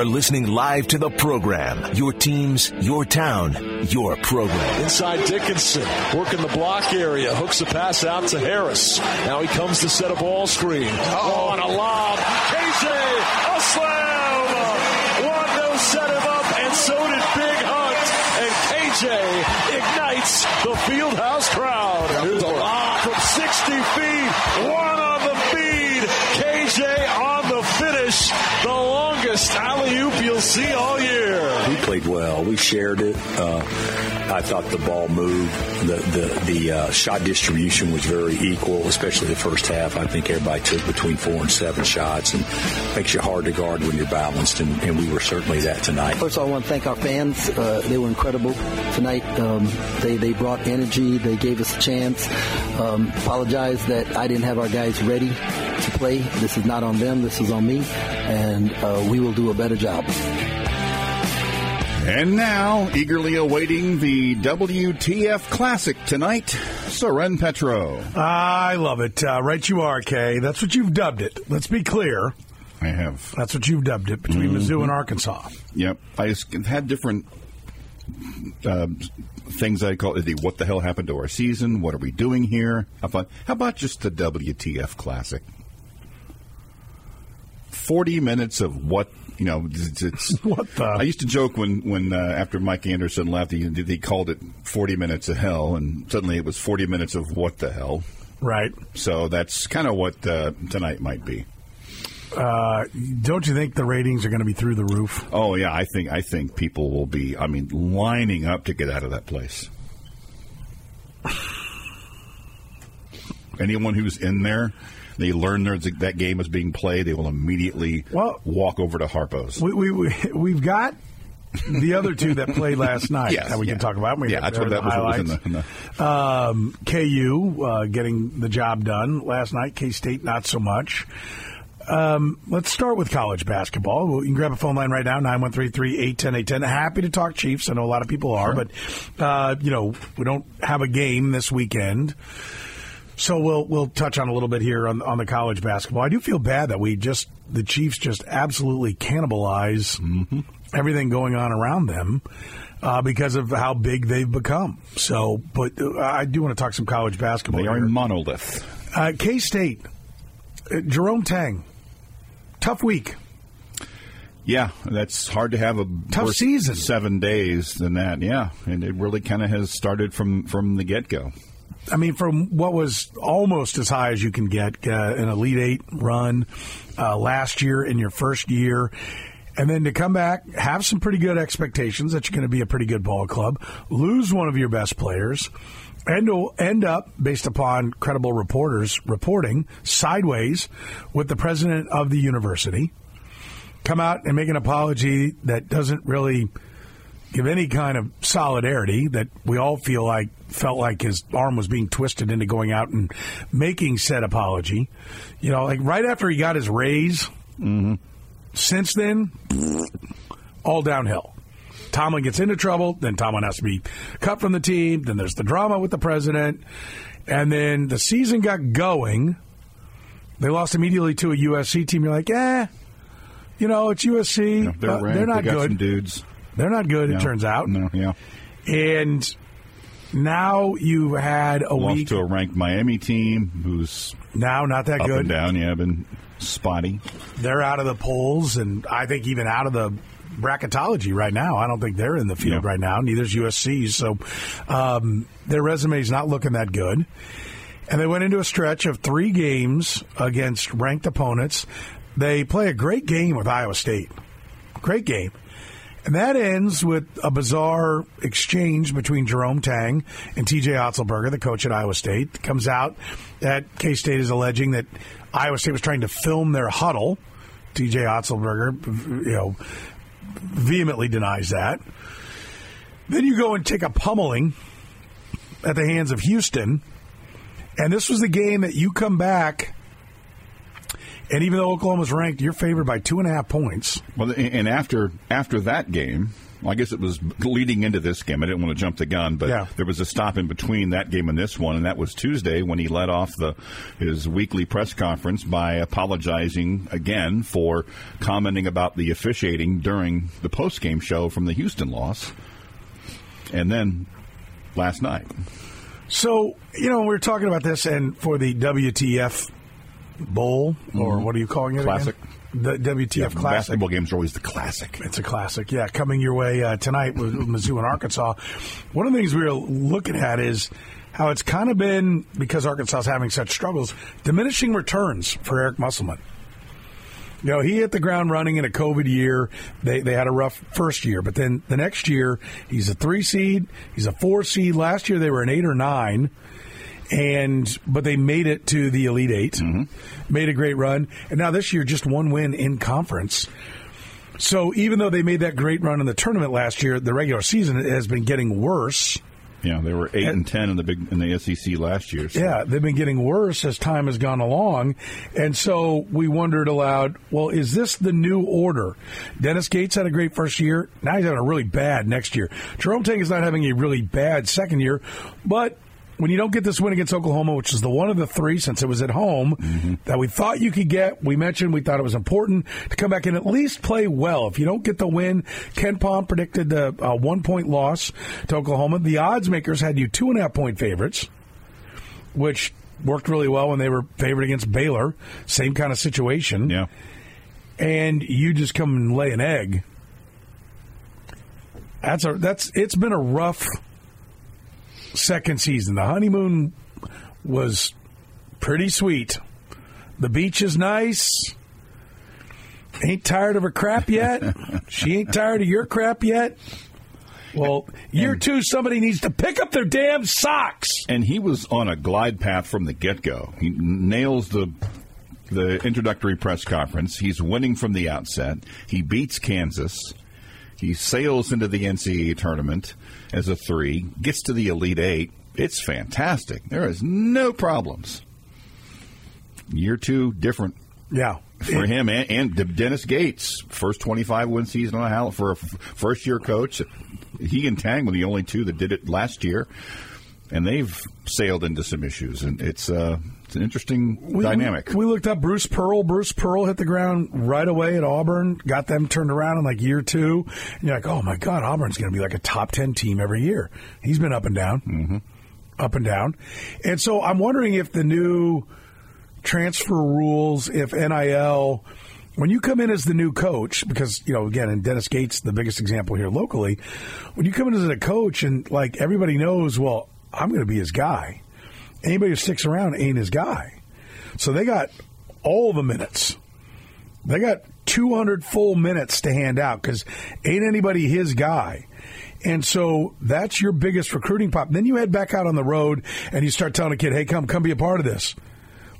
are listening live to the program. Your teams, your town, your program. Inside Dickinson, working the block area, hooks the pass out to Harris. Now he comes to set a ball screen. Oh, on a lob. KJ, a slam! Wando set him up, and so did Big Hunt. And KJ ignites the Fieldhouse crowd. Here's a lob from 60 feet. One alley oop you'll see all year. We played well. We shared it. Uh, I thought the ball moved. The the the uh, shot distribution was very equal, especially the first half. I think everybody took between four and seven shots, and makes you hard to guard when you're balanced. And, and we were certainly that tonight. First of all, I want to thank our fans. Uh, they were incredible tonight. Um, they they brought energy. They gave us a chance. Um, apologize that I didn't have our guys ready to play. This is not on them. This is on me, and uh, we will do a better job. And now, eagerly awaiting the WTF Classic tonight, Soren Petro. I love it. Uh, right you are, Kay. That's what you've dubbed it. Let's be clear. I have. That's what you've dubbed it between Mhm. Mizzou and Arkansas. Yep. I had different uh, things I call it the what the hell happened to our season? What are we doing here? I thought, how about just the WTF Classic? 40 minutes of what you know it's, it's what the? I used to joke when when uh, after Mike Anderson left he, he called it 40 minutes of hell and suddenly it was 40 minutes of what the hell. Right. So that's kind of what uh, tonight might be. Uh, don't you think the ratings are going to be through the roof? oh yeah I think I think people will be I mean lining up to get out of that place. Anyone who's in there they learn that game is being played they will immediately well, walk over to Harpo's We, we, we, we've got the other two that played last night Yes, that we yeah. can talk about. We Yeah, that's what- that was what was in the- in the- Um, KU uh, getting the job done last night. K State not so much. Um, let's start with college basketball. You can grab a phone line right now, 913-381-810. Happy to talk Chiefs. I know a lot of people are, but, uh, you know, we don't have a game this weekend. So we'll we'll touch on a little bit here on on the college basketball. I do feel bad that we just the Chiefs just absolutely cannibalize everything going on around them uh, because of how big they've become. So, but uh, I do want to talk some college basketball. They are here. a monolith. Uh, K State, uh, Jerome Tang, tough week. Yeah, that's hard to have a Tough season. seven days than that. Yeah, and it really kind of has started from from the get go. I mean, from what was almost as high as you can get, uh, an Elite Eight run uh, last year in your first year, and then to come back, have some pretty good expectations that you're going to be a pretty good ball club, lose one of your best players, and end up, based upon credible reporters reporting, sideways with the president of the university. Come out and make an apology that doesn't really give any kind of solidarity that we all feel like felt like his arm was being twisted into going out and making said apology. You know, like right after he got his raise, since then, all downhill. Tomlin gets into trouble, then Tomlin has to be cut from the team, then there's the drama with the president, and then the season got going. They lost immediately to a USC team. You're like, eh, you know, it's USC. They're, but ranked. they're not they good. Dudes. They're not good, Yeah. it turns out. No, yeah. And now you've had a Lost week. to a ranked Miami team who's now not that up good. and down. Yeah, been spotty. They're out of the polls, and I think even out of the bracketology right now. I don't think they're in the field right now. Neither's USC. So um, their resume is not looking that good. And they went into a stretch of three games against ranked opponents. They play a great game with Iowa State. Great game. And that ends with a bizarre exchange between Jerome Tang and TJ Otzelberger, the coach at Iowa State. Comes out that K State is alleging that Iowa State was trying to film their huddle. TJ Otzelberger, you know, vehemently denies that. Then you go and take a pummeling at the hands of Houston. And this was the game that you come back And even though Oklahoma's ranked, you're favored by two and a half points. Well, and after after that game, well, I guess it was leading into this game. I didn't want to jump the gun, but Yeah. there was a stop in between that game and this one, and that was Tuesday when he led off the his weekly press conference by apologizing again for commenting about the officiating during the post game show from the Houston loss, and then last night. So, you know, we were talking about this, and for the WTF Bowl, or what are you calling it? Mm-hmm. Classic. Again? The WTF Classic. Basketball games are always the classic. It's a classic. Yeah, coming your way uh, tonight with Mizzou and Arkansas. One of the things we were looking at is how it's kind of been, because Arkansas is having such struggles, diminishing returns for Eric Musselman. You know, he hit the ground running in a COVID year. They they had a rough first year, but then the next year he's a three seed, he's a four seed. Last year they were an eight or nine, and but they made it to the Elite 8 mm-hmm. made a great run, and now this year just one win in conference. So even though they made that great run in the tournament last year, the regular season has been getting worse. Yeah, they were eight and ten in the big in the SEC last year. so- Yeah, they've been getting worse as time has gone along. And so we wondered aloud, well, is this the new order? Dennis Gates had a great first year. Now he's having a really bad next year. Jerome Tang is not having a really bad second year, but when you don't get this win against Oklahoma, which is the one of the three since it was at home mm-hmm. that we thought you could get, we mentioned we thought it was important to come back and at least play well. If you don't get the win, KenPom predicted a, a uh, one point loss to Oklahoma. The odds makers had you two and a half point favorites which worked really well when they were favored against Baylor. Same kind of situation. yeah. And you just come and lay an egg. That's a that's it's been a rough second season. The honeymoon was pretty sweet. The beach is nice. Ain't tired of her crap yet. she ain't tired of your crap yet. Well, year two, somebody needs to pick up their damn socks. and he was on a glide path from the get go. He nails the the introductory press conference. He's winning from the outset. He beats Kansas. He sails into the NCAA tournament as a three, gets to the Elite Eight. It's fantastic. There is no problems. Year two, different Yeah. for him and, and Dennis Gates, first 25 win season on a Hall for a first year coach. He and Tang were the only two that did it last year, and they've sailed into some issues, and it's uh, it's an interesting We- dynamic. We, looked up Bruce Pearl. Bruce Pearl hit the ground right away at Auburn, got them turned around in like year two. And you're like, oh my God, Auburn's going to be like a top 10 team every year. He's been up and down, mm-hmm. up and down. And so I'm wondering if the new transfer rules, if NIL, when you come in as the new coach, because, you know, again, and Dennis Gates, the biggest example here locally, when you come in as a coach and like everybody knows, well, I'm going to be his guy. Anybody who sticks around ain't his guy. So they got all the minutes. They got 200 full minutes to hand out because ain't anybody his guy. And so that's your biggest recruiting pop. Then you head back out on the road and you start telling a kid, "Hey, come, come be a part of this."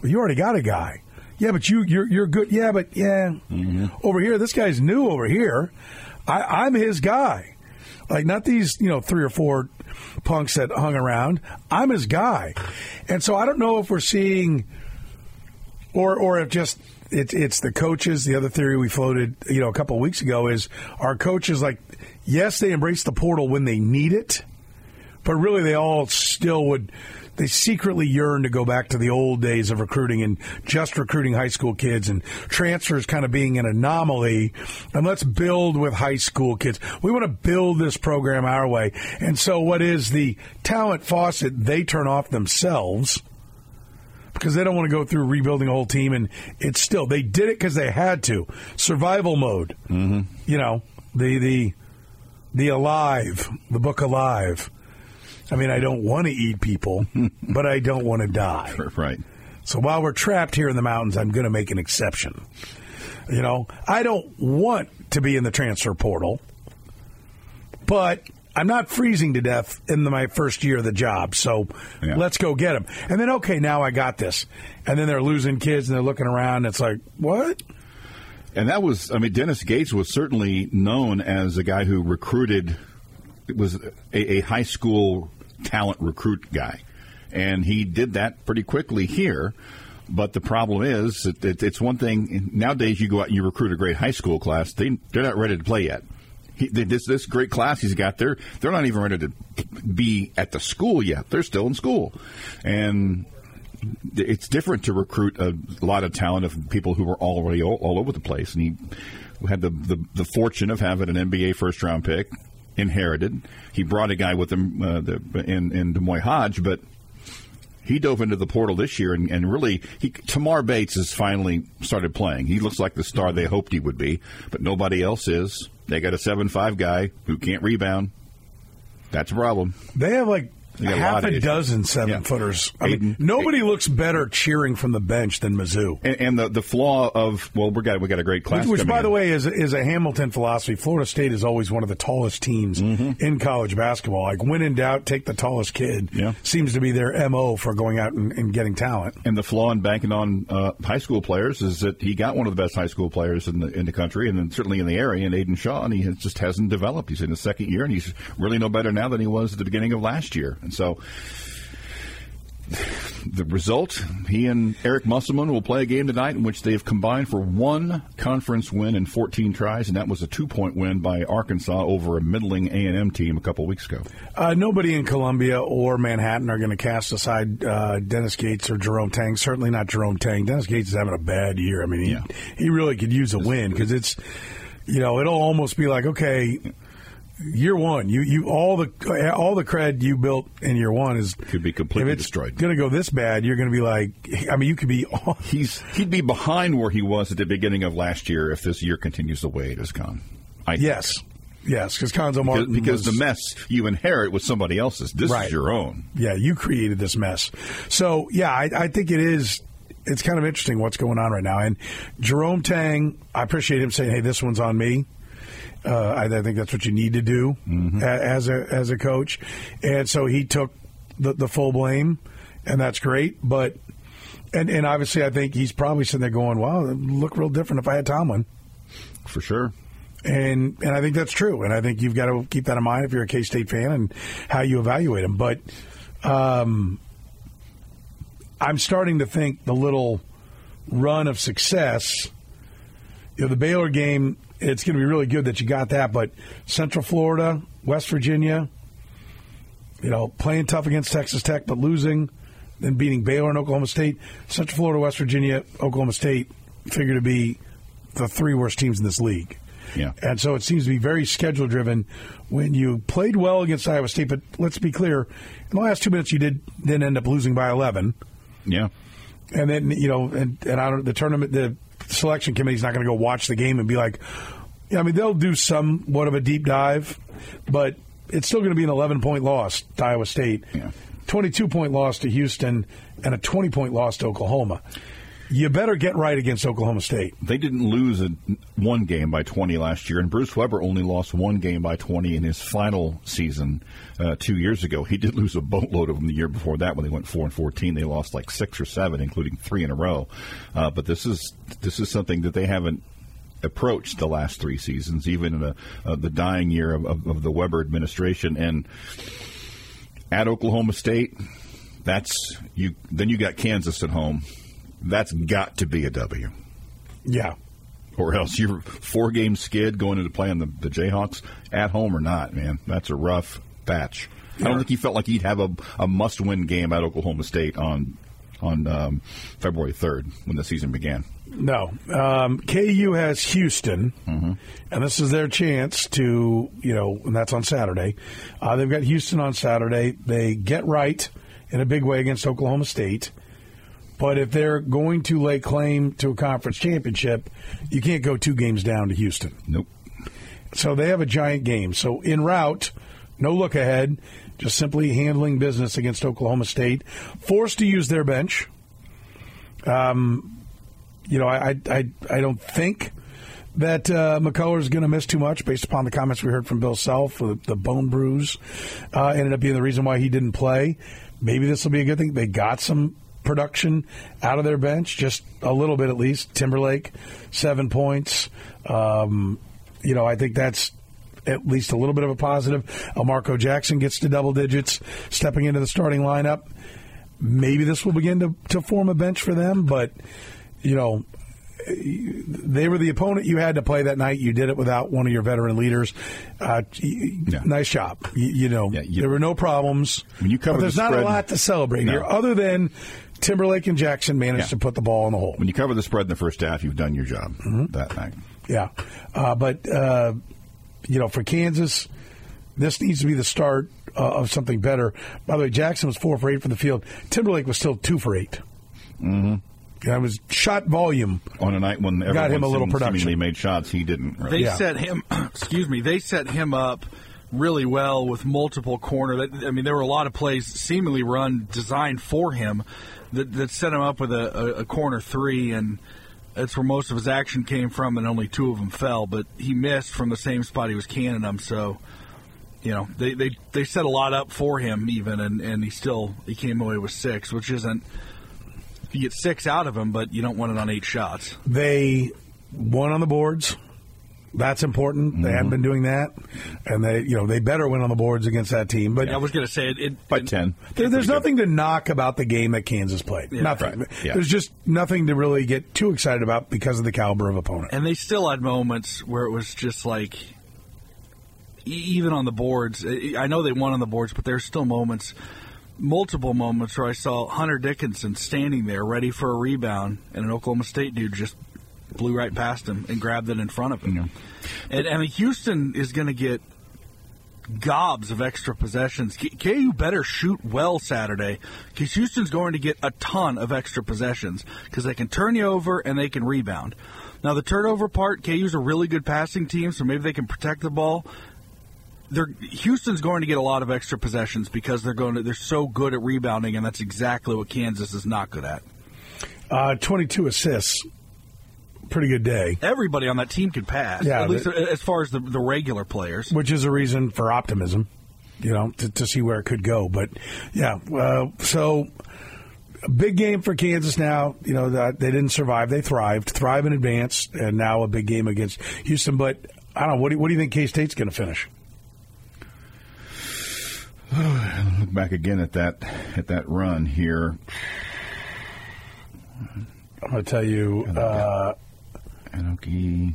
Well, you already got a guy. Yeah, but you, you're you're good. Yeah, but yeah, mm-hmm. over here, this guy's new over here. I, I'm his guy. Like not these, you know, three or four punks that hung around. I'm his guy, and so I don't know if we're seeing, or or if just it's it's the coaches. The other theory we floated, you know, a couple of weeks ago is our coaches like, yes, they embrace the portal when they need it, but really they all still would. They secretly yearn to go back to the old days of recruiting and just recruiting high school kids and transfers kind of being an anomaly. And let's build with high school kids. We want to build this program our way. And so, what is the talent faucet they turn off themselves? because they don't want to go through rebuilding a whole team. And it's still they did it because they had to survival mode. Mm-hmm. You know the the the alive, the book alive. I mean, I don't want to eat people, but I don't want to die. right. So while we're trapped here in the mountains, I'm going to make an exception. You know, I don't want to be in the transfer portal, but I'm not freezing to death in the, my first year of the job. So Yeah. let's go get them. And then, okay, now I got this. And then they're losing kids and they're looking around. And it's like, what? And that was, I mean, Dennis Gates was certainly known as a guy who recruited, it was a, a high school talent recruit guy. And he did that pretty quickly here. But the problem is, it, it, it's one thing nowadays. You go out and you recruit a great high school class. They they're not ready to play yet. He, this this great class he's got there, they're not even ready to be at the school yet. They're still in school, and it's different to recruit a lot of talent of people who are already all, all over the place. And he had the, the, the fortune of having an NBA first round pick inherited. He brought a guy with him uh, the, in in D'Moi Hodge, but he dove into the portal this year and, and really he Tamar Bates has finally started playing. He looks like the star they hoped he would be, but nobody else is. They got a seven five guy who can't rebound. That's a problem. They have like half a, dozen seven yeah. footers. I Aidan, mean, nobody Aidan. looks better cheering from the bench than Mizzou. And, and, the the flaw of well, we got we got a great class, which, which by in. the way is is a Hamilton philosophy. Florida State is always one of the tallest teams mm-hmm. in college basketball. Like when in doubt, take the tallest kid. Yeah. seems to be their mo for going out and, and getting talent. And the flaw in banking on uh, high school players is that he got one of the best high school players in the in the country, and then certainly in the area, and Aidan Shaw, and he has, just hasn't developed. He's in his second year, and he's really no better now than he was at the beginning of last year, and so the result, he and Eric Musselman will play a game tonight in which they've combined for one conference win in 14 tries, and that was a two-point win by Arkansas over a middling A&M team a couple weeks ago. Uh, nobody in Columbia or Manhattan are going to cast aside uh, Dennis Gates or Jerome Tang. Certainly not Jerome Tang. Dennis Gates is having a bad year. I mean, he, yeah. he really could use a win because it's, you know, it'll almost be like, okay – year one, you you all the all the cred you built in year one is could be completely destroyed. Going to go this bad, you're going to be like, I mean, you could be. He's he'd be behind where he was at the beginning of last year if this year continues the way it has gone. I yes. Think. Yes, because Cuonzo Martin because, was, the mess you inherit was somebody else's. This right. is your own. Yeah, you created this mess. So yeah, I, I think it is it's kind of interesting what's going on right now. And Jerome Tang, I appreciate him saying, "Hey, this one's on me." Uh, I, I, think that's what you need to do mm-hmm. as a as a coach, and so he took the, the full blame, and that's great. But and and obviously, I think he's probably sitting there going, "Wow, it look real different if I had Tomlin." For sure. And and I think that's true, and I think you've got to keep that in mind if you're a K State fan and how you evaluate him. But um, I'm starting to think the little run of success. You know, the Baylor game it's going to be really good that you got that. But Central Florida, West Virginia, you know, playing tough against Texas Tech, but losing, then beating Baylor and Oklahoma State. Central Florida, West Virginia, Oklahoma State figure to be the three worst teams in this league. Yeah. And so it seems to be very schedule driven. When you played well against Iowa State, but let's be clear, in the last two minutes you did then end up losing by eleven. Yeah. And then you know, and, and I don't the tournament the selection committee's not going to go watch the game and be like, yeah, I mean, they'll do somewhat of a deep dive, but it's still going to be an 11 point loss to Iowa State, yeah. 22 point loss to Houston, and a 20 point loss to Oklahoma. You better get right against Oklahoma State. They didn't lose a, one game by 20 last year, and Bruce Weber only lost one game by 20 in his final season uh, two years ago. He did lose a boatload of them the year before that when they went 4 and 14. They lost like six or seven, including three in a row. Uh, but this is this is something that they haven't approached the last three seasons, even in the, uh, the dying year of, of, of the Weber administration. And at Oklahoma State, that's you. Then you got Kansas at home that's got to be a W. Yeah. Or else you're four game skid going into playing the, the Jayhawks at home or not, man. That's a rough patch. I don't think he felt like he'd have a, a must win game at Oklahoma State on on um, February 3rd when the season began. No. Um, KU has Houston, mm-hmm. and this is their chance to, you know, and that's on Saturday. Uh, they've got Houston on Saturday. They get right in a big way against Oklahoma State. But if they're going to lay claim to a conference championship, you can't go two games down to Houston. Nope. So they have a giant game. So in route, no look ahead, just simply handling business against Oklahoma State, forced to use their bench. Um, you know, I I I don't think that uh, McCullar is going to miss too much based upon the comments we heard from Bill Self. The, the bone bruise uh, ended up being the reason why he didn't play. Maybe this will be a good thing. They got some production out of their bench, just a little bit at least. Timberlake, seven points. Um, you know, I think that's at least a little bit of a positive. Marco Jackson gets to double digits, stepping into the starting lineup. maybe this will begin to, to form a bench for them, but, you know, they were the opponent you had to play that night. You did it without one of your veteran leaders. Uh, yeah. Nice job. You, you know, yeah, you, there were no problems. When you cover but there's the not a lot to celebrate no. here, other than Timberlake and Jackson managed yeah. to put the ball in the hole. When you cover the spread in the first half, you've done your job mm-hmm. that night. Yeah, uh, but uh, you know, for Kansas, this needs to be the start uh, of something better. By the way, Jackson was four for eight from the field. Timberlake was still two for 8 mm-hmm. I was shot volume on a night when got him a little production. He made shots. He didn't. Really. They yeah. set him. Excuse me. They set him up really well with multiple corner. I mean, there were a lot of plays seemingly run designed for him that, that set him up with a, a, a corner three, and that's where most of his action came from, and only two of them fell. But he missed from the same spot he was canning them. So, you know, they they, they set a lot up for him even, and, and he still he came away with six, which isn't you get six out of him, but you don't want it on eight shots. They won on the boards. That's important. Mm-hmm. They haven't been doing that, and they, you know, they better win on the boards against that team. But yeah, I was going to say it, it by ten. There, there's nothing good. to knock about the game that Kansas played. Yeah, nothing. Right. Yeah. There's just nothing to really get too excited about because of the caliber of opponent. And they still had moments where it was just like, even on the boards. I know they won on the boards, but there's still moments multiple moments where I saw Hunter Dickinson standing there ready for a rebound, and an Oklahoma State dude just blew right past him and grabbed it in front of him. Yeah. And I mean, Houston is going to get gobs of extra possessions. KU better shoot well Saturday because Houston's going to get a ton of extra possessions because they can turn you over and they can rebound. Now, the turnover part, KU's a really good passing team, so maybe they can protect the ball they're Houston's going to get a lot of extra possessions because they're going to they're so good at rebounding, and that's exactly what Kansas is not good at. Uh, Twenty-two assists, pretty good day. Everybody on that team could pass. Yeah, at least as far as the the regular players, which is a reason for optimism. You know, to, to see where it could go, but yeah. Uh, so a big game for Kansas now. You know that they didn't survive; they thrived, thrive in advance, and now a big game against Houston. But I don't know. What do, what do you think K State's going to finish? Look back again at that at that run here. I'm going to tell you. Uh, Anoki.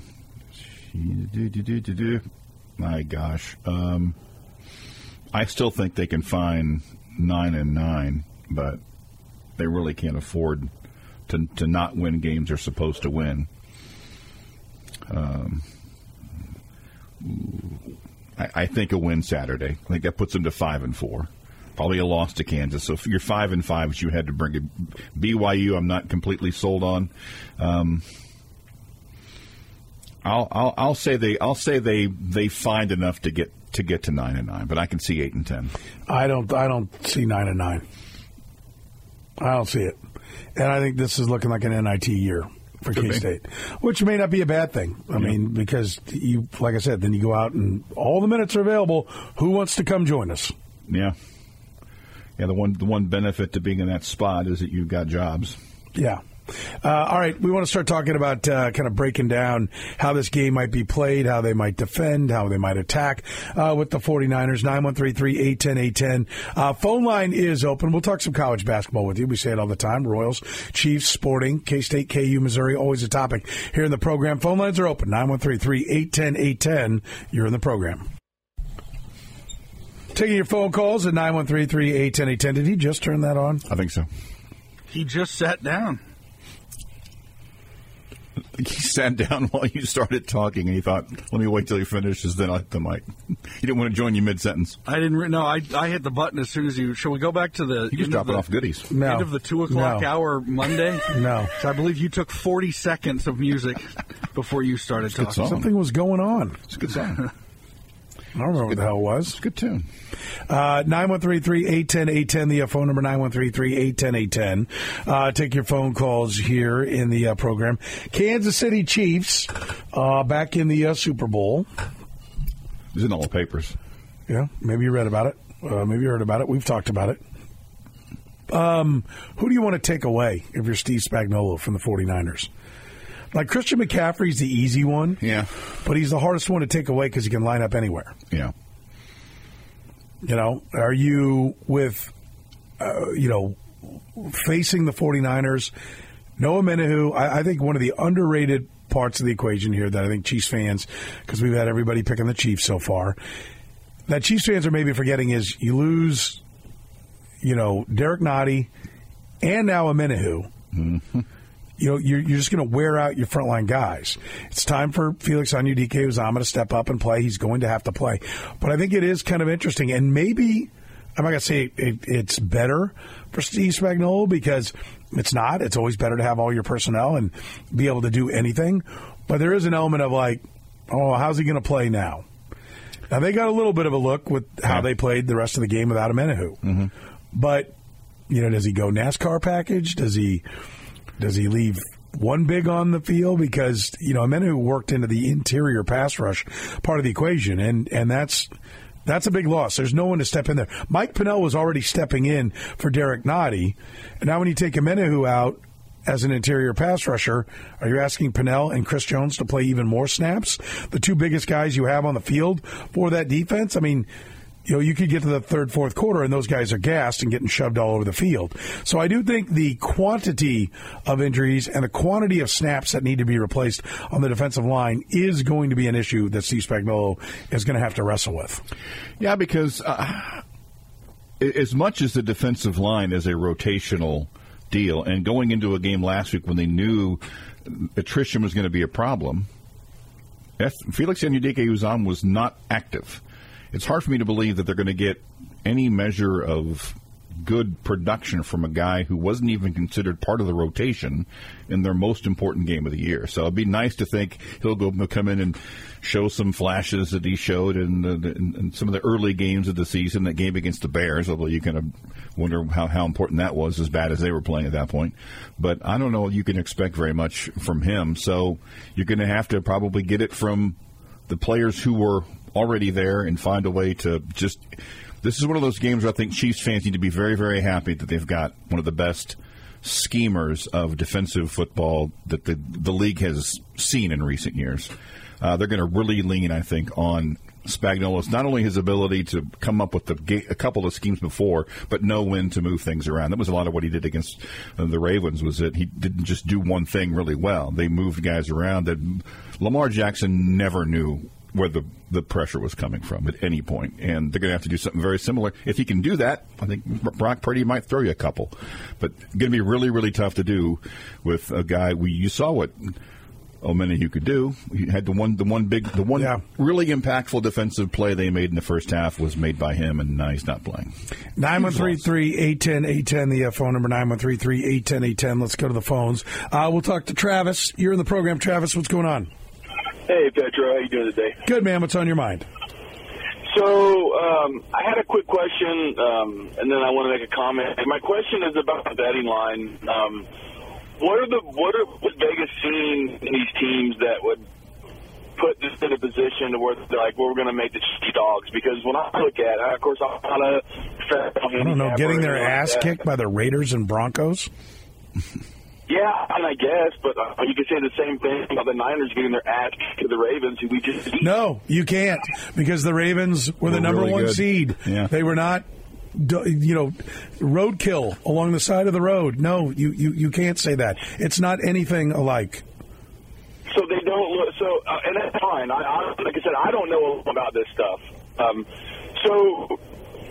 My gosh. Um, I still think they can find nine and nine, but they really can't afford to to not win games they're supposed to win. Um, I, I think a win Saturday. I think that puts them to five and four. Probably a loss to Kansas. So if you're five and five, you had to bring it. BYU, I'm not completely sold on. Um, I'll, I'll, I'll say they I'll say they they find enough to get to get to nine and nine, but I can see eight and ten. I don't I don't see nine and nine. I don't see it, and I think this is looking like an NIT year for K State, which may not be a bad thing. I yeah. mean, because you, like I said, then you go out and all the minutes are available. Who wants to come join us? Yeah, yeah. The one the one benefit to being in that spot is that you've got jobs. Yeah. Uh, all right, we want to start talking about uh, kind of breaking down how this game might be played, how they might defend, how they might attack uh, with the 49ers. 913-810-810. Uh, phone line is open. We'll talk some college basketball with you. We say it all the time. Royals, Chiefs, Sporting, K-State, KU, Missouri, always a topic here in the program. Phone lines are open. 913-810-810. You're in the program. Taking your phone calls at 913-810-810. Did he just turn that on? I think so. He just sat down he sat down while you started talking, and he thought, "Let me wait till he finishes, then I'll hit the mic." He didn't want to join you mid sentence. I didn't. No, I I hit the button as soon as you. Shall we go back to the? You just dropping off goodies. No. End of the two o'clock no. hour Monday. no, so I believe you took forty seconds of music before you started talking. Something was going on. It's a good song. I don't remember what the hell it was. It's a good tune. Uh, 913-810-810, the uh, phone number 913-810-810. Uh, take your phone calls here in the uh, program. Kansas City Chiefs uh, back in the uh, Super Bowl. It's in all the papers. Yeah, maybe you read about it. Uh, maybe you heard about it. We've talked about it. Um, who do you want to take away if you're Steve Spagnuolo from the 49ers? Like Christian McCaffrey's the easy one. Yeah. But he's the hardest one to take away because he can line up anywhere. Yeah. You know, are you with, uh, you know, facing the 49ers. No Omenihu, I, I think one of the underrated parts of the equation here that I think Chiefs fans, because we've had everybody picking the Chiefs so far, that Chiefs fans are maybe forgetting is you lose, you know, Derrick Nnadi and now Menahu. Mm-hmm. You know, you're, you're just going to wear out your frontline guys. It's time for Felix Anudike Uzomah to step up and play. He's going to have to play. But I think it is kind of interesting. And maybe, I'm not going to say it, it's better for Steve Spagnuolo because it's not. It's always better to have all your personnel and be able to do anything. But there is an element of like, oh, how's he going to play now? Now they got a little bit of a look with how they played the rest of the game without Omenihu. Mm-hmm. But you know, does he go NASCAR package? Does he does he leave one big on the field because you know Omenihu worked into the interior pass rush part of the equation, and and that's that's a big loss. There's no one to step in there. Mike Pennel was already stepping in for Derrick Nnadi, and now when you take Omenihu out as an interior pass rusher, are you asking Pennel and Chris Jones to play even more snaps? The two biggest guys you have on the field for that defense. I mean you know, you could get to the third, fourth quarter and those guys are gassed and getting shoved all over the field. So I do think the quantity of injuries and the quantity of snaps that need to be replaced on the defensive line is going to be an issue that Steve Spagnuolo is going to have to wrestle with. Yeah, because uh, as much as the defensive line is a rotational deal, and going into a game last week when they knew attrition was going to be a problem, Felix Anudike-Uzomah was not active it's hard for me to believe that they're going to get any measure of good production from a guy who wasn't even considered part of the rotation in their most important game of the year. So it'd be nice to think he'll go come in and show some flashes that he showed in, the, in, in some of the early games of the season. That game against the Bears, although you kind of wonder how, how important that was, as bad as they were playing at that point. But I don't know. You can expect very much from him. So you're going to have to probably get it from the players who were already there and find a way to just. This is one of those games where I think Chiefs fans need to be very, very happy that they've got one of the best schemers of defensive football that the the league has seen in recent years. Uh, they're going to really lean, I think, on Spagnuolo's not only his ability to come up with the, a couple of schemes before, but know when to move things around. That was a lot of what he did against uh, the Ravens. Was that he didn't just do one thing really well. They moved guys around. That Lamar Jackson never knew where the, the pressure was coming from at any. And they're going to have to do something very similar. If he can do that, I think Brock Purdy might throw you a couple. But going to be really, really tough to do with a guy. We you saw what Omenihu could do. He had the one, the one big, the one yeah. really impactful defensive play they made in the first half was made by him, and now he's not playing. Nine one three three eight ten eight ten. The uh, phone number nine one three three eight ten eight ten. Let's go to the phones. Uh, we'll talk to Travis. You're in the program, Travis. What's going on? Hey, Petro, how you doing today? Good, man. What's on your mind? So um, I had a quick question, um, and then I want to make a comment. And My question is about the betting line. Um, what are the what are what Vegas seeing in these teams that would put this in a position to where they're like, well, we're going to make the dogs? Because when I look at, it, of course, I'm not a. I don't know, getting their ass kicked by the Raiders and Broncos. Yeah, and I guess, but uh, you could say the same thing about the Niners getting their ass to the Ravens, who we just beat. No, you can't, because the Ravens were the number really one good. seed. Yeah. They were not, you know, roadkill along the side of the road. No, you, you, you can't say that. It's not anything alike. So they don't look. So, uh, and that's fine. I, I, like I said, I don't know about this stuff. Um, so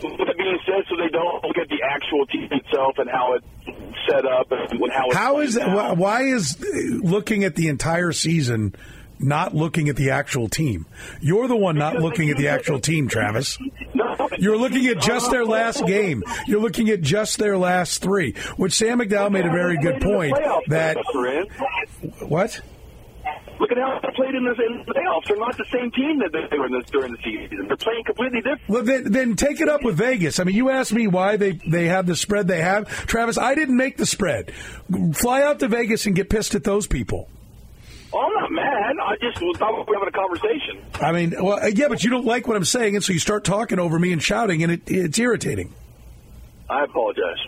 with that being said, so they don't look at the actual team itself and how it's set up and how it's how is that, why is uh, looking at the entire season not looking at the actual team? You're the one not looking at the actual team, Travis. You're looking at just their last game. You're looking at just their last three, which Sam McDowell made a very good point that what Look at how they played in the, in the playoffs. They're not the same team that they were in this, during the season. They're playing completely different. Well, then, then take it up with Vegas. I mean, you asked me why they, they have the spread they have. Travis, I didn't make the spread. Fly out to Vegas and get pissed at those people. Oh, I'm not mad. I just thought we were having a conversation. I mean, well, uh, yeah, but you don't like what I'm saying, and so you start talking over me and shouting, and it, it's irritating. I apologize.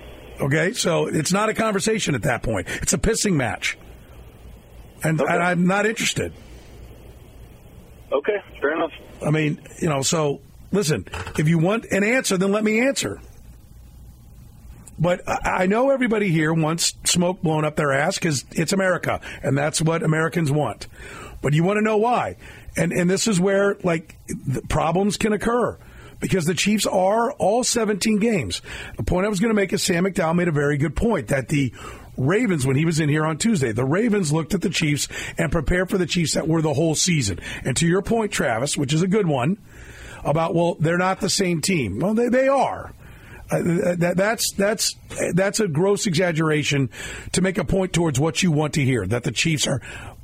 Okay, so it's not a conversation at that point. It's a pissing match and, okay. and I'm not interested. Okay, fair enough. I mean, you know, so listen, if you want an answer, then let me answer. But I know everybody here wants smoke blown up their ass because it's America, and that's what Americans want. But you want to know why? And and this is where like problems can occur because the Chiefs are all 17 games. The point I was going to make is Sam McDowell made a very good point that the Ravens, when he was in here on Tuesday, the Ravens looked at the Chiefs and prepared for the Chiefs that were the whole season. And to your point, Travis, which is a good one, about well, they're not the same team. Well, they they are. Uh, that, that's that's that's a gross exaggeration to make a point towards what you want to hear. That the Chiefs are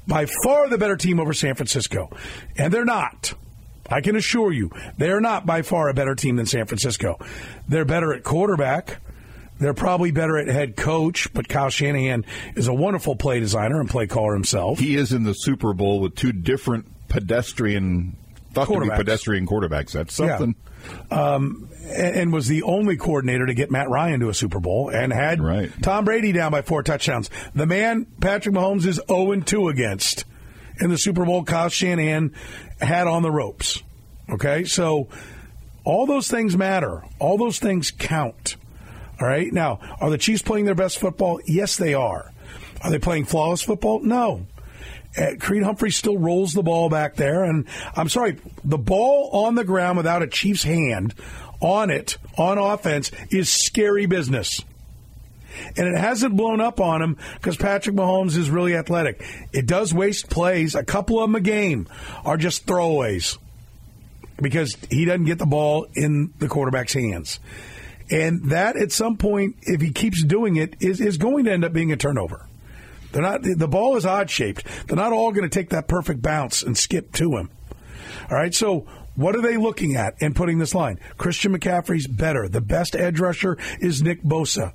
by far the better team over San Francisco, and they're not. I can assure you, they're not by far a better team than San Francisco. They're better at quarterback. They're probably better at head coach, but Kyle Shanahan is a wonderful play designer and play caller himself. He is in the Super Bowl with two different pedestrian, thought to be pedestrian quarterbacks. That's something. Yeah. Um, and, was the only coordinator to get Matt Ryan to a Super Bowl and had right. Tom Brady down by four touchdowns. The man Patrick Mahomes is 0 2 against in the Super Bowl, Kyle Shanahan had on the ropes. Okay, so all those things matter. All those things count. All right. Now, are the Chiefs playing their best football? Yes, they are. Are they playing flawless football? No. Uh, Creed Humphrey still rolls the ball back there, and I'm sorry, the ball on the ground without a Chiefs hand on it on offense is scary business. And it hasn't blown up on him because Patrick Mahomes is really athletic. It does waste plays. A couple of them a game are just throwaways because he doesn't get the ball in the quarterback's hands. And that at some point, if he keeps doing it, is, is going to end up being a turnover. They're not the ball is odd shaped. They're not all going to take that perfect bounce and skip to him. All right, so what are they looking at in putting this line? Christian McCaffrey's better. The best edge rusher is Nick Bosa.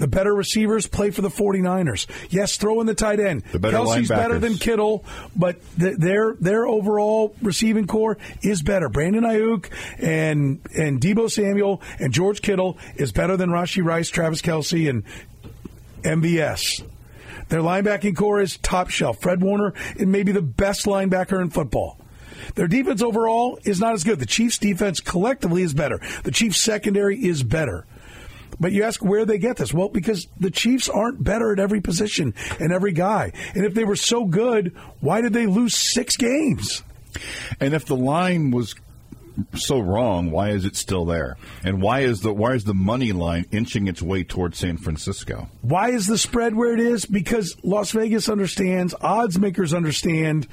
The better receivers play for the 49ers. Yes, throw in the tight end. The better Kelce's better than Kittle, but the, their their overall receiving corps is better. Brandon Aiyuk and and Deebo Samuel and George Kittle is better than Rashee Rice, Travis Kelce, and MVS. Their linebacking corps is top shelf. Fred Warner is maybe the best linebacker in football. Their defense overall is not as good. The Chiefs' defense collectively is better. The Chiefs' secondary is better. But you ask where they get this? Well, because the Chiefs aren't better at every position and every guy. And if they were so good, why did they lose six games? And if the line was so wrong, why is it still there? And why is the why is the money line inching its way towards San Francisco? Why is the spread where it is? Because Las Vegas understands, odds makers understand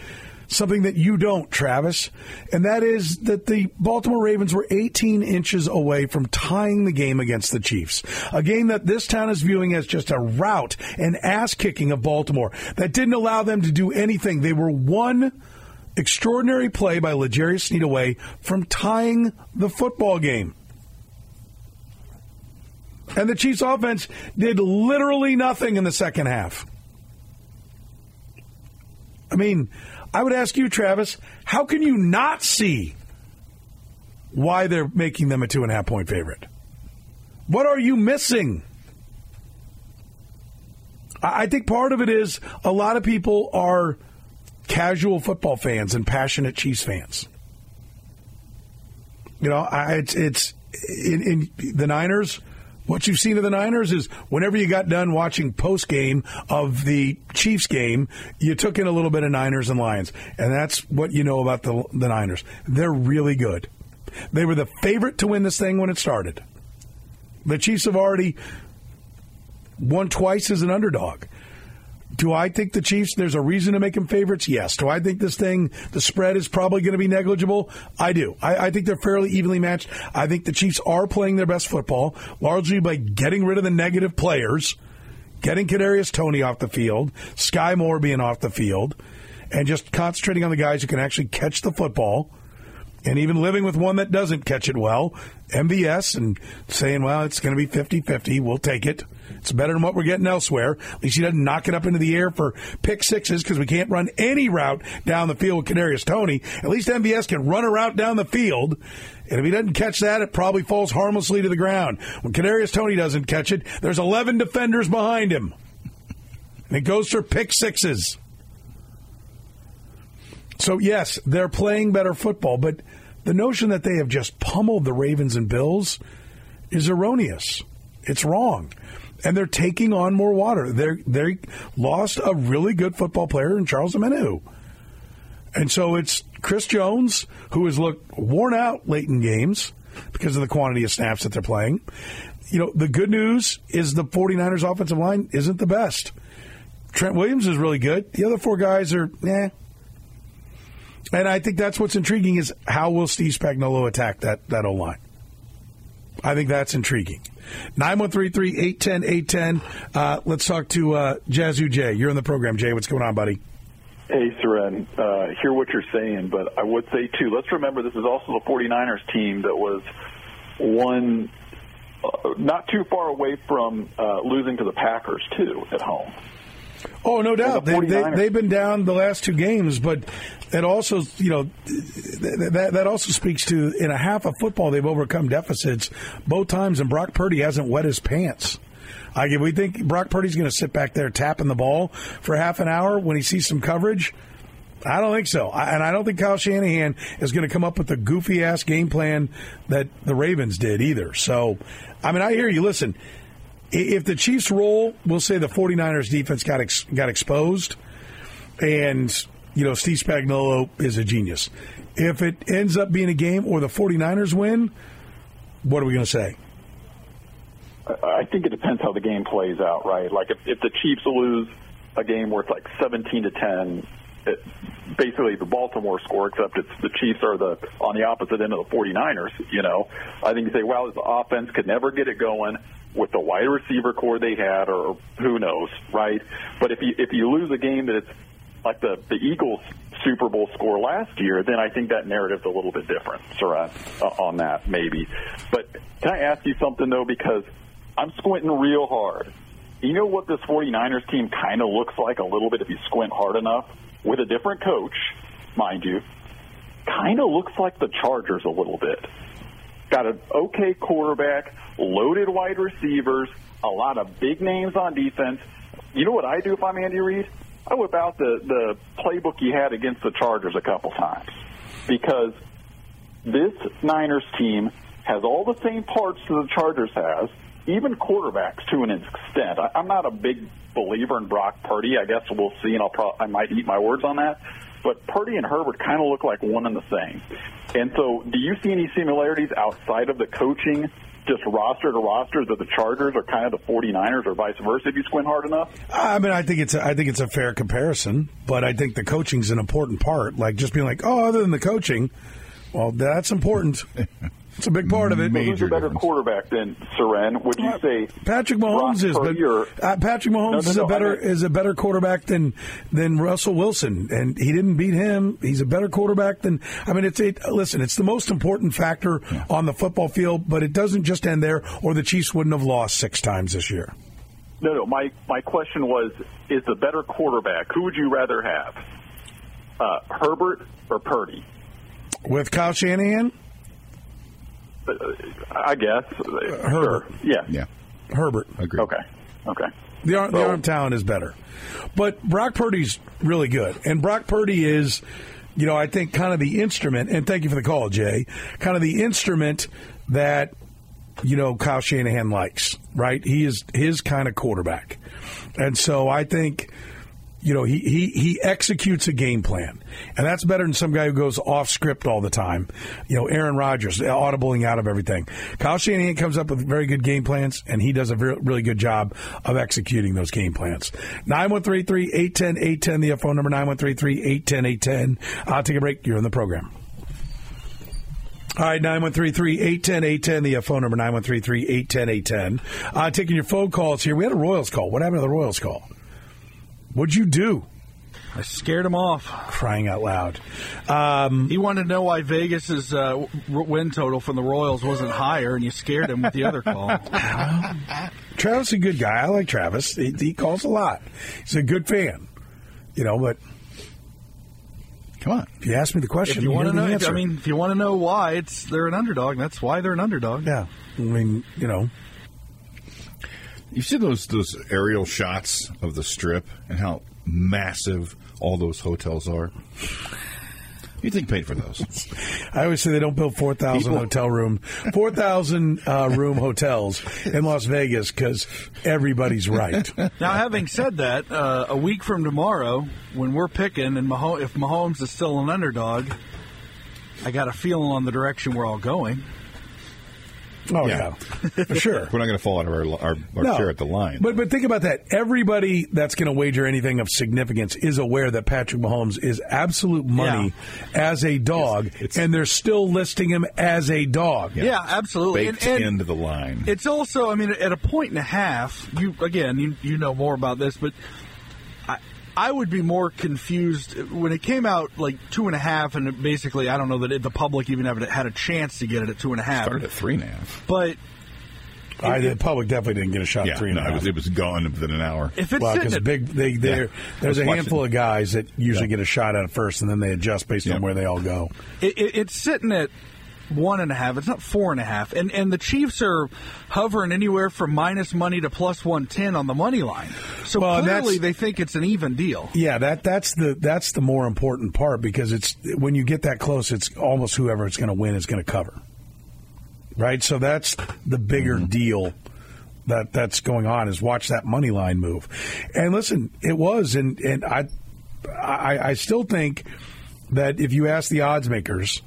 something that you don't, Travis, and that is that the Baltimore Ravens were 18 inches away from tying the game against the Chiefs. A game that this town is viewing as just a rout and ass kicking of Baltimore that didn't allow them to do anything. They were one extraordinary play by L'Jarius Sneed away from tying the football game. And the Chiefs offense did literally nothing in the second half. I mean, I would ask you, Travis, how can you not see why they're making them a two and a half point favorite? What are you missing? I think part of it is a lot of people are casual football fans and passionate Chiefs fans. You know, I, it's it's in, in the Niners what you've seen of the Niners is whenever you got done watching post game of the Chiefs game, you took in a little bit of Niners and Lions, and that's what you know about the the Niners. They're really good. They were the favorite to win this thing when it started. The Chiefs have already won twice as an underdog. Do I think the Chiefs, there's a reason to make them favorites? Yes. Do I think this thing, the spread is probably going to be negligible? I do. I, I, think they're fairly evenly matched. I think the Chiefs are playing their best football, largely by getting rid of the negative players, getting Kadarius Toney off the field, Sky Moore being off the field, and just concentrating on the guys who can actually catch the football and even living with one that doesn't catch it well, MVS, and saying, well, it's going to be 50 50. We'll take it. It's better than what we're getting elsewhere. At least he doesn't knock it up into the air for pick sixes because we can't run any route down the field with Kadarius Toney. At least MVS can run a route down the field. And if he doesn't catch that, it probably falls harmlessly to the ground. When Kadarius Toney doesn't catch it, there's 11 defenders behind him. And it goes for pick sixes. So, yes, they're playing better football, but the notion that they have just pummeled the Ravens and Bills is erroneous. It's wrong. And they're taking on more water. They're they lost a really good football player in Charles Omenihu. And so it's Chris Jones, who has looked worn out late in games because of the quantity of snaps that they're playing. You know, the good news is the 49ers offensive line isn't the best. Trent Williams is really good. The other four guys are, eh. And I think that's what's intriguing is how will Steve Spagnuolo attack that, that O line? I think that's intriguing. 913-810-810. Uh, let's talk to uh, Jazzu Jay. You're in the program, Jay. What's going on, buddy? Hey, Soren. Uh, hear what you're saying, but I would say, too, let's remember this is also the 49ers team that was one uh, not too far away from uh, losing to the Packers, too, at home. Oh, no doubt. the they they they've been down the last two games, but it also, you know, that, that also speaks to in a half of football, they've overcome deficits both times, and Brock Purdy hasn't wet his pants. Like, if we think Brock Purdy's going to sit back there tapping the ball for half an hour when he sees some coverage, I don't think so. I, and I don't think Kyle Shanahan is going to come up with the goofy ass game plan that the Ravens did either. So, I mean, I hear you. Listen, i- if the Chiefs roll, we'll say the 49ers defense got ex- got exposed and you know Steve Spagnuolo is a genius. If it ends up being a game or the 49ers win, what are we going to say? I think it depends how the game plays out, right? Like if, if the Chiefs lose a game where it's like 17 to 10, it, basically the Baltimore score, except it's the Chiefs are the on the opposite end of the 49ers. You know, I think you say, well, the offense could never get it going with the wide receiver corps they had, or who knows, right? But if you if you lose a game that it's like the the Eagles Super Bowl score last year, then I think that narrative's a little bit different, Surratt, uh, on that maybe. But can I ask you something though? Because I'm squinting real hard. You know what this 49ers team kind of looks like a little bit if you squint hard enough with a different coach, mind you. Kind of looks like the Chargers a little bit. Got an okay quarterback, loaded wide receivers, a lot of big names on defense. You know what I do if I'm Andy Reid? I whip out the the playbook he had against the Chargers a couple times because this Niners team has all the same parts that the Chargers has, even quarterbacks to an extent. I, I'm not a big believer in Brock Purdy. I guess we'll see, and I'll pro- I might eat my words on that. But Purdy and Herbert kind of look like one and the same. And so, do you see any similarities outside of the coaching, just roster to roster, that the Chargers are kind of the 49ers or vice versa if you squint hard enough? I mean, I think it's a, I think it's a fair comparison, but I think the coaching's an important part. Like just being like, oh, other than the coaching, well, that's important. it's a big part of it. Well, who's a better quarterback than Soren? Would you say Patrick Mahomes is, but or- uh, Patrick Mahomes No, no, is a no, I better is a better quarterback than than Russell Wilson, and he didn't beat him. He's a better quarterback than I mean. It's it, listen, it's the most important factor on the football field, but it doesn't just end there, or the Chiefs wouldn't have lost six times this year. No, no. My my question was: Is the better quarterback? Who would you rather have, uh, Herbert or Purdy? With Kyle Shanahan, Uh, I guess Herbert. Sure. Yeah. Yeah, Herbert. agree. Okay. Okay. The arm, the arm talent is better, but Brock Purdy's really good, and Brock Purdy is, you know, I think kind of the instrument. And thank you for the call, Jay. Kind of the instrument that you know Kyle Shanahan likes, right? He is his kind of quarterback, and so I think. You know, he, he, he executes a game plan, and that's better than some guy who goes off script all the time. You know, Aaron Rodgers, audibling out of everything. Kyle Shanahan comes up with very good game plans, and he does a very, really good job of executing those game plans. 913-810-810, the phone number 913-810-810. I'll take a break. You're in the program. All right, 913-810-810, the phone number 913-810-810. Uh, taking your phone calls here. We had a Royals call. What happened to the Royals call? What'd you do? I scared him off. Crying out loud. Um, He wanted to know why Vegas's uh, win total from the Royals wasn't higher, and you scared him with the other call. Travis is a good guy. I like Travis. He, he calls a lot. He's a good fan. You know, but Come on. if you ask me the question, If you want hear to the know, answer. I mean, if you want to know why it's they're an underdog, that's why they're an underdog. yeah. I mean, you know, You see those those aerial shots of the strip and how massive all those hotels are. you think paid for those? I always say they don't build 4,000 hotel room, 4,000 uh, room hotels in Las Vegas because everybody's right. Now, having said that, uh, a week from tomorrow, when we're picking, and Mahomes, if Mahomes is still an underdog, I got a feeling on the direction we're all going. Oh, Yeah. yeah, for sure. We're not going to fall out of our, our, our chair at the line. But but think about that. Everybody that's going to wager anything of significance is aware that Patrick Mahomes is absolute money as a dog, and they're still listing him as a dog. Yeah, absolutely. baked And- and into the line. It's also, I mean, at a point and a half, you again, you you know more about this, but I I would be more confused when it came out like two and a half, and basically, I don't know that it, the public even have, had a chance to get it at two and a half. Started at three and a half. But I, the public definitely didn't get a shot. Yeah, at three and a no, it was, it was gone within an hour. if it's Well, sitting because at- big, they, Yeah. there's a was handful watching. of guys that usually Yeah. get a shot at it first, and then they adjust based Yeah. on where they all go. it, it, it's sitting at one and a half. It's not four and a half. And and the Chiefs are hovering anywhere from minus money to plus one ten on the money line. So Well, clearly they think it's an even deal. Yeah, that that's the that's the more important part because it's when you get that close, it's almost whoever it's going to win is going to cover, right? So that's the bigger Mm-hmm. deal that that's going on is watch that money line move, and listen, it was, and and I I, I still think that if you ask the odds makers.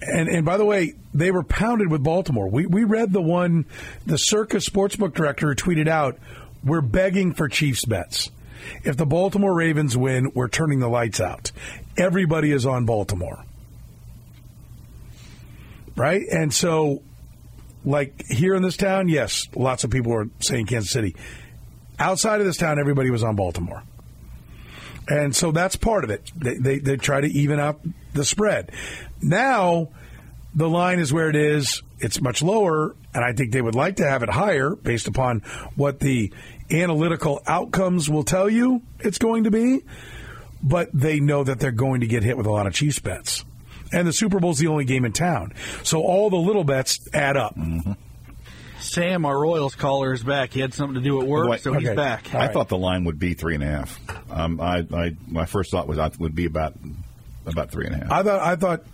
And and by the way, they were pounded with Baltimore. We we read the one the Circa sportsbook director tweeted out, "We're begging for Chiefs bets. If the Baltimore Ravens win, we're turning the lights out. Everybody is on Baltimore." Right? And so like here in this town, yes, lots of people are saying Kansas City. Outside of this town, everybody was on Baltimore. And so that's part of it. They, they, they try to even out the spread. Now, the line is where it is. It's much lower, and I think they would like to have it higher based upon what the analytical outcomes will tell you it's going to be. But they know that they're going to get hit with a lot of Chiefs bets. And the Super Bowl's the only game in town. So all the little bets add up. Sam, our Royals caller, is back. He had something to do at work, Wait, so he's okay. back. I thought the line would be three and a half. Um, I, I, my first thought was I would be about about three and a half. I thought I thought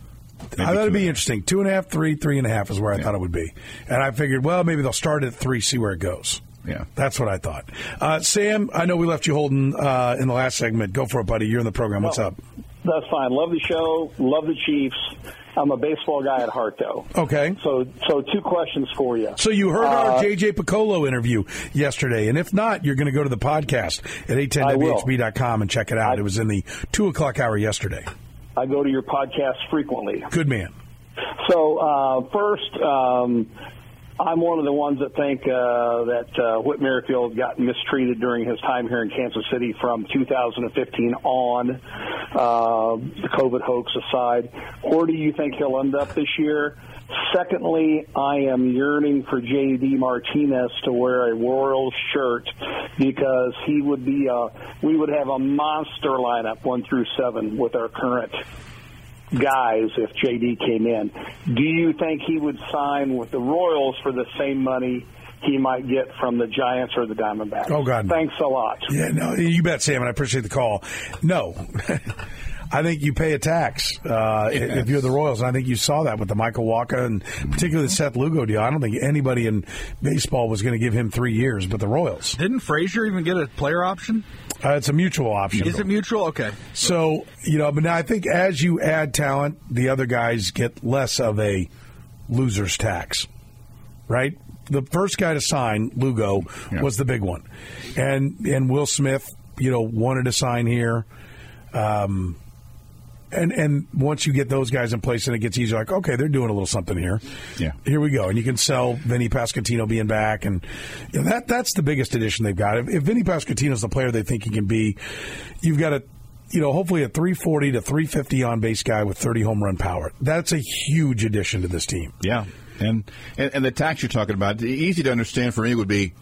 Maybe I thought two it'd be interesting. Two and a half, three, three and a half is where I thought it would be, and I figured, well, maybe they'll start at three, see where it goes. Yeah. that's what I thought. Uh, Sam, I know we left you holding uh, in the last segment. Go for it, buddy. You're in the program. What's up? That's fine. Love the show. Love the Chiefs. I'm a baseball guy at heart, though. Okay. So, so two questions for you. So you heard Uh, our JJ Picollo interview yesterday, and if not, you're going to go to the podcast at I will. 810whb.com and check it out. I- it was in the two o'clock hour yesterday. I go to your podcast frequently. Good man. So, uh, first, um, I'm one of the ones that think uh, that uh, Whit Merrifield got mistreated during his time here in Kansas City from 2015 on, uh, the COVID hoax aside. Where do you think he'll end up this year? Secondly, I am yearning for J.D. Martinez to wear a Royals shirt because he would be a, we would have a monster lineup one through seven with our current guys if JD came in. Do you think he would sign with the Royals for the same money he might get from the Giants or the Diamondbacks? Oh, God. Thanks a lot. Yeah, no, you bet, Sam, and I appreciate the call. No. I think you pay a tax uh, if you're the Royals, and I think you saw that with the Michael Wacha and particularly the Seth Lugo deal. I don't think anybody in baseball was going to give him three years, but the Royals. Didn't Frazier even get a player option? Uh, it's a mutual option. Is it mutual? Okay. So you know, but now I think as you add talent, the other guys get less of a loser's tax, right? The first guy to sign Lugo was the big one, and and Will Smith, you know, wanted to sign here. Um, and and once you get those guys in place, and it gets easier. Like, okay, they're doing a little something here. Yeah. here we go, and you can sell Vinnie Pasquantino being back, and you know, that that's the biggest addition they've got. If, if Vinnie Pasquantino's the player they think he can be, you've got a you know hopefully a 340 to 350 on base guy with 30 home run power. That's a huge addition to this team. Yeah, and, and and the tax you're talking about, the easy to understand for me would be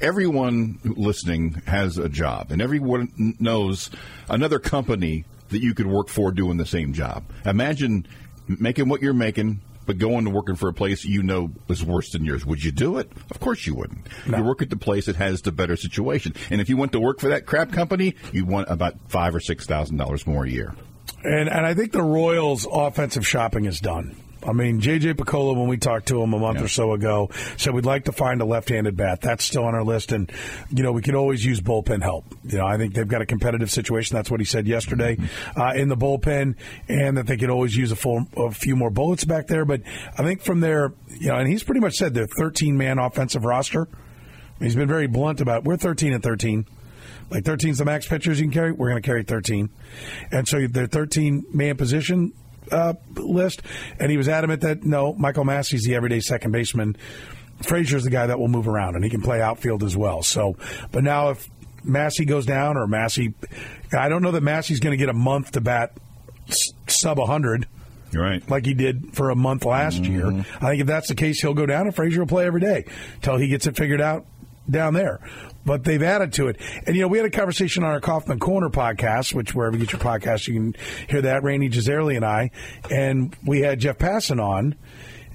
everyone listening has a job, and everyone knows another company that you could work for doing the same job. Imagine making what you're making. But going to working for a place you know is worse than yours, would you do it? Of course you wouldn't. You work at the place that has the better situation, and if you went to work for that crap company, you want about five or six thousand dollars more a year. And and I think the Royals' offensive shopping is done. I mean, JJ Picollo, when we talked to him a month Yeah. or so ago, said we'd like to find a left-handed bat. That's still on our list, and you know we could always use bullpen help. You know, I think they've got a competitive situation. That's what he said yesterday uh, in the bullpen, and that they could always use a, full, a few more bullets back there. But I think from there, you know, and he's pretty much said their 13-man offensive roster. He's been very blunt about we're 13 and 13. Like 13 is the max pitchers you can carry. We're going to carry 13. And so their 13 man position uh, list. And he was adamant that no, Michael Massey's the everyday second baseman. Frazier's the guy that will move around and he can play outfield as well. So, but now if Massey goes down or Massey, I don't know that Massey's going to get a month to bat sub 100 right. like he did for a month last year. I think if that's the case, he'll go down and Frazier will play every day until he gets it figured out down there. But they've added to it. And, you know, we had a conversation on our Kauffman Corner podcast, which wherever you get your podcast, you can hear that, Randy Gisarelli and I. And we had Jeff Passan on.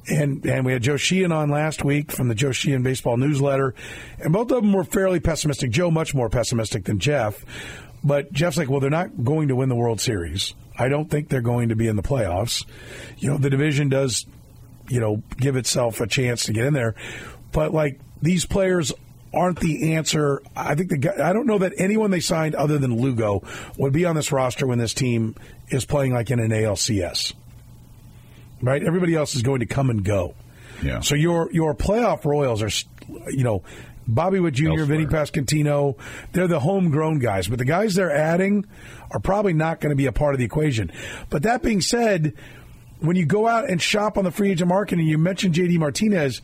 And and we had Joe Sheehan on last week from the Joe Sheehan Baseball Newsletter, and both of them were fairly pessimistic. Joe much more pessimistic than Jeff, but Jeff's like, well, they're not going to win the World Series. I don't think they're going to be in the playoffs. You know, the division does, you know, give itself a chance to get in there, but like these players aren't the answer. I think the guy, I don't know that anyone they signed other than Lugo would be on this roster when this team is playing like in an ALCS right? Everybody else is going to come and go. Yeah. So your your playoff Royals are, you know, Bobby Witt Jr., Elsewhere. Vinnie Pasquantino. They're the homegrown guys, but the guys they're adding are probably not going to be a part of the equation. But that being said, when you go out and shop on the free agent market, and you mentioned JD Martinez,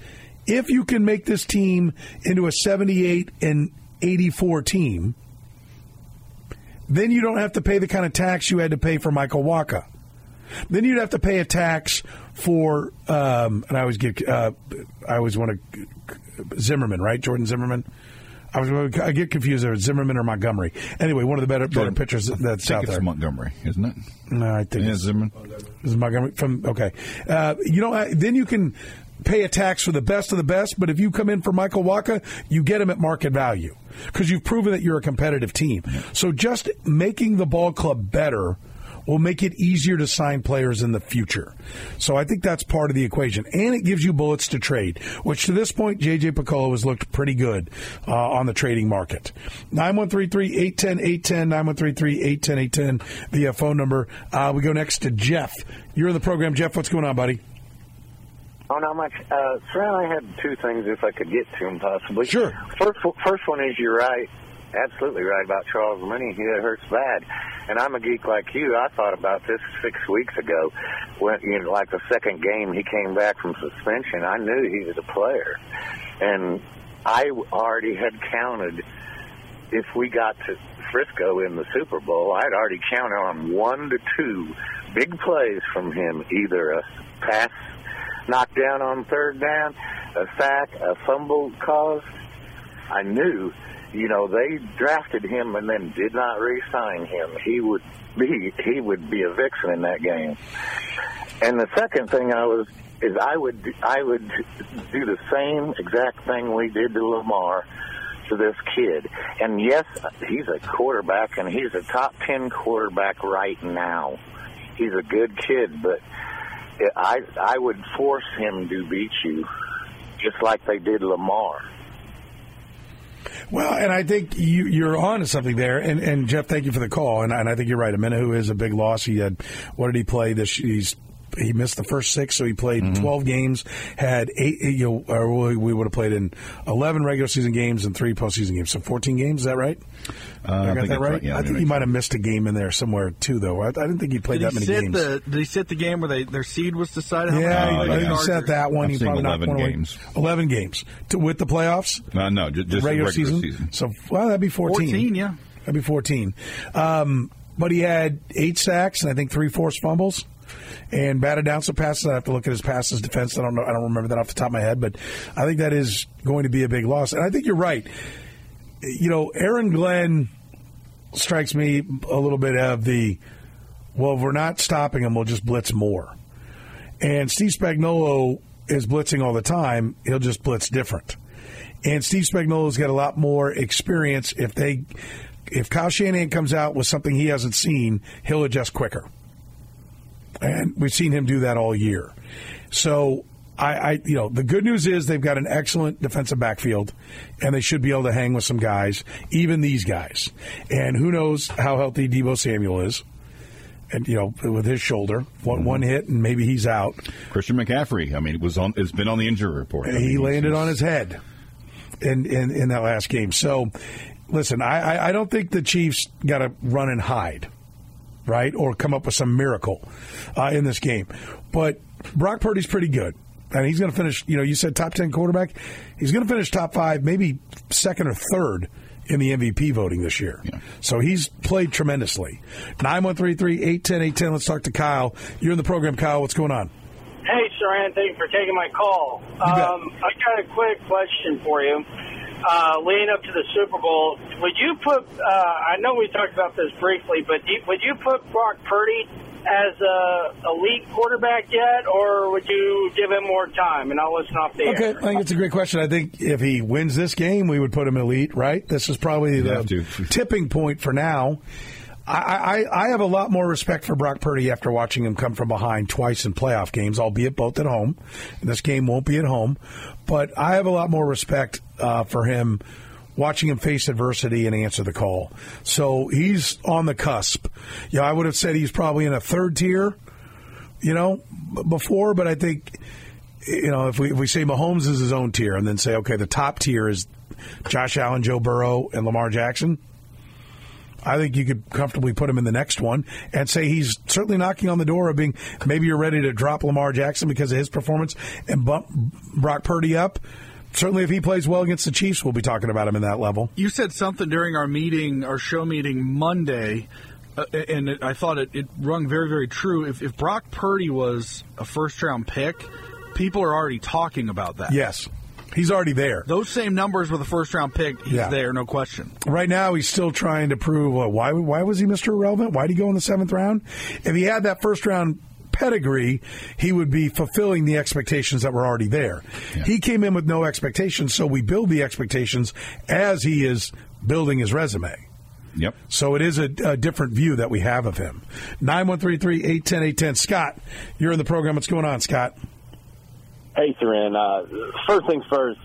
if you can make this team into a 78 and 84 team, then you don't have to pay the kind of tax you had to pay for Michael Wacha. Then you'd have to pay a tax for, um, and I always get, uh, I always want to, Zimmerman, right? Jordan Zimmerman. I was, I get confused there, Zimmerman or Montgomery. Anyway, one of the better, better pitchers that's I out think it's there. Montgomery, isn't it? No, I think Yeah, it's, Zimmerman. this is Montgomery from okay. Uh, you know, I- then you can pay a tax for the best of the best. But if you come in for Michael Wacha, you get him at market value because you've proven that you're a competitive team. So just making the ball club better will make it easier to sign players in the future. So I think that's part of the equation, and it gives you bullets to trade. Which to this point, JJ Picollo has looked pretty good uh, on the trading market. 913-810-810, 913-810-810 via phone number. Uh, we go next to Jeff. You're in the program, Jeff. What's going on, buddy? Oh, not much. Uh, Soren, I had two things if I could get to them possibly. Sure. First, first one is you're right, absolutely right about Charles Omenihu. He hurts bad, and I'm a geek like you. I thought about this six weeks ago when, you know, like the second game he came back from suspension. I knew he was a player, and I already had counted if we got to Frisco in the Super Bowl, I'd already counted on one to two big plays from him, either a pass knocked down on third down, a sack, a fumble caused. I knew, you know, they drafted him and then did not re-sign him. He would be he would be a vixen in that game. And the second thing I was is I would I would do the same exact thing we did to Lamar to this kid. And yes, he's a quarterback and he's a top 10 quarterback right now. He's a good kid, but I I would force him to beat you just like they did Lamar. Well, and I think you, you're on to something there. And, and Jeff, thank you for the call. And, and I think you're right. Omenihu is a big loss. He had, what did he play this? He's he missed the first six, so he played Mm-hmm. 12 games. Had eight, you know, or we we would have played in 11 regular season games and three postseason games. So 14 games. Is that right? Uh, I I got think that right. right. Yeah, I I think think he so. might have missed a game in there somewhere too, though. I, I didn't think he played Did that he many sit games. the Did he sit the game where they their seed was decided? How yeah, many he, Oh, they he yeah. Chargers? set that one. I've he seen probably knocked 11 one away. games. 11 games to, with the playoffs. Uh, no, ju- just regular, regular season. season. So well, that'd be 14. 14, yeah. That'd be 14. Um, but he had eight sacks and I think three forced fumbles and batted down some passes. I have to look at his passes defense. I don't know. I don't remember that off the top of my head, but I think that is going to be a big loss. And I think you're right. You know, Aaron Glenn strikes me a little bit of the well, if we're not stopping him, we'll just blitz more. And Steve Spagnuolo is blitzing all the time. He'll just blitz different. And Steve Spagnuolo's got a lot more experience. If they, if Kyle Shanahan comes out with something he hasn't seen, he'll adjust quicker. And we've seen him do that all year. So I, I, you know, the good news is they've got an excellent defensive backfield, and they should be able to hang with some guys, even these guys. And who knows how healthy Deebo Samuel is? And you know, with his shoulder, one, mm-hmm. one hit and maybe he's out. Christian McCaffrey, I mean, was on. Has been on the injury report. I he mean, landed on his head in, in in that last game. So, listen, I I, I don't think the Chiefs got to run and hide, right, or come up with some miracle uh, in this game. But Brock Purdy's pretty good. And he's going to finish, you know, you said top 10 quarterback. He's going to finish top five, maybe second or third in the MVP voting this year. So he's played tremendously. 9133 810 810. Let's talk to Kyle. You're in the program, Kyle. What's going on? Hey, Soren, thank you for taking my call. Um, I got a quick question for you. Uh, leading up to the Super Bowl, would you put? Uh, I know we talked about this briefly, but do, would you put Brock Purdy as a elite quarterback yet, or would you give him more time? And I'll listen off the Okay, air. I think it's a great question. I think if he wins this game, we would put him elite, right? This is probably have the tipping point for now. I, I, I have a lot more respect for Brock Purdy after watching him come from behind twice in playoff games, albeit both at home. And this game won't be at home, but I have a lot more respect uh, for him watching him face adversity and answer the call. So he's on the cusp. Yeah, I would have said he's probably in a third tier, you know, before, but I think you know, if we if we say Mahomes is his own tier, and then say, okay, the top tier is Josh Allen, Joe Burrow, and Lamar Jackson. I think you could comfortably put him in the next one and say he's certainly knocking on the door of being maybe you're ready to drop Lamar Jackson because of his performance and bump Brock Purdy up. Certainly, if he plays well against the Chiefs, we'll be talking about him in that level. You said something during our meeting, our show meeting Monday, uh, and it, I thought it, it rung very, very true. If, if Brock Purdy was a first round pick, people are already talking about that. Yes, he's already there. Those same numbers with a first round pick, he's Yeah. there, no question. Right now, he's still trying to prove well, why why was he Mr. Irrelevant? Why did he go in the seventh round? If he had that first round pedigree, he would be fulfilling the expectations that were already there. He came in with no expectations, so we build the expectations as he is building his resume. Yep. So it is a, a different view that we have of him. 9133 810 810. Scott, you're in the program. What's going on, Scott? Hey, Soren. Uh, first things first,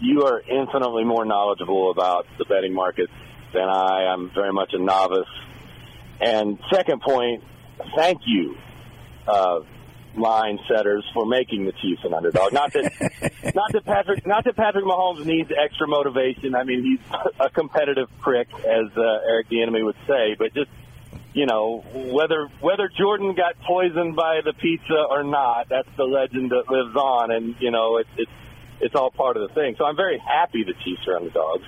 you are infinitely more knowledgeable about the betting markets than I. I'm very much a novice. And second point, thank you, uh, line setters, for making the Chiefs an underdog. Not that, not that Patrick, not that Patrick Mahomes needs extra motivation. I mean, he's a competitive prick, as uh, Eric the Enemy would say. But just you know, whether whether Jordan got poisoned by the pizza or not, that's the legend that lives on, and you know, it's it's it's all part of the thing. So I'm very happy the Chiefs are underdogs.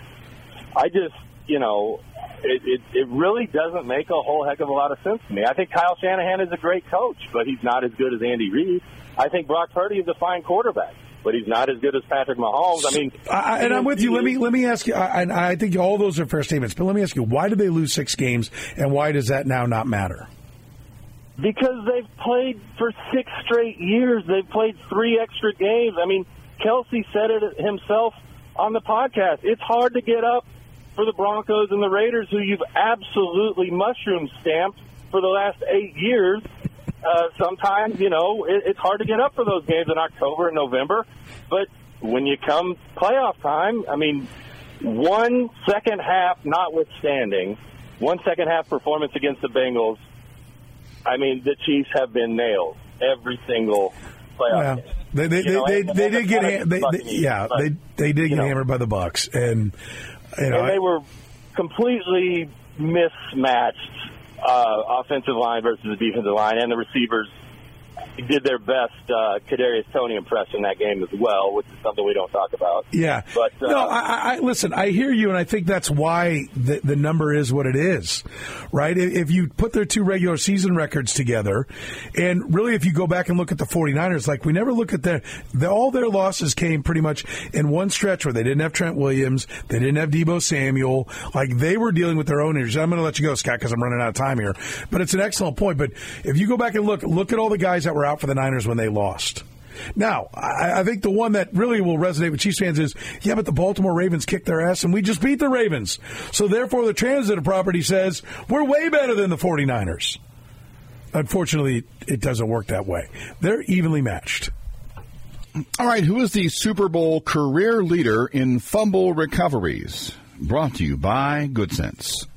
I just, you know, it, it it really doesn't make a whole heck of a lot of sense to me. I think Kyle Shanahan is a great coach, but he's not as good as Andy Reid. I think Brock Purdy is a fine quarterback, but he's not as good as Patrick Mahomes. I mean, I, and I'm with you. Let me let me ask you. I, and I think all those are fair statements. But let me ask you: Why did they lose six games, and why does that now not matter? Because they've played for six straight years. They've played three extra games. I mean, Kelce said it himself on the podcast. It's hard to get up for the Broncos and the Raiders, who you've absolutely mushroom stamped for the last eight years. Uh, sometimes, you know, it, it's hard to get up for those games in October and November. But when you come playoff time, I mean, one second half notwithstanding, one second half performance against the Bengals, I mean, the Chiefs have been nailed every single playoff Yeah, game. they they, You know, they, they, they did get they, they, yeah but, they they did get know. hammered by the Bucs, and you know and they were completely mismatched uh, offensive line versus the defensive line, and the receivers did their best uh, Kadarius Toney impression that game as well, which is something we don't talk about. Yeah. But uh, no, I, I, listen. I hear you, and I think that's why the, the number is what it is, right? If, if you put their two regular season records together, and really, if you go back and look at the 49ers, like we never look at their, the, all their losses came pretty much in one stretch where they didn't have Trent Williams, they didn't have Deebo Samuel, like they were dealing with their own injuries. I'm going to let you go, Scott, because I'm running out of time here. But it's an excellent point. But if you go back and look, look at all the guys that were out for the Niners when they lost. Now, I, I think the one that really will resonate with Chiefs fans is, yeah, but the Baltimore Ravens kicked their ass and we just beat the Ravens. So therefore, the transitive property says we're way better than the 49ers. Unfortunately, it doesn't work that way. They're evenly matched. All right, who is the Super Bowl career leader in fumble recoveries? Brought to you by Good Sense.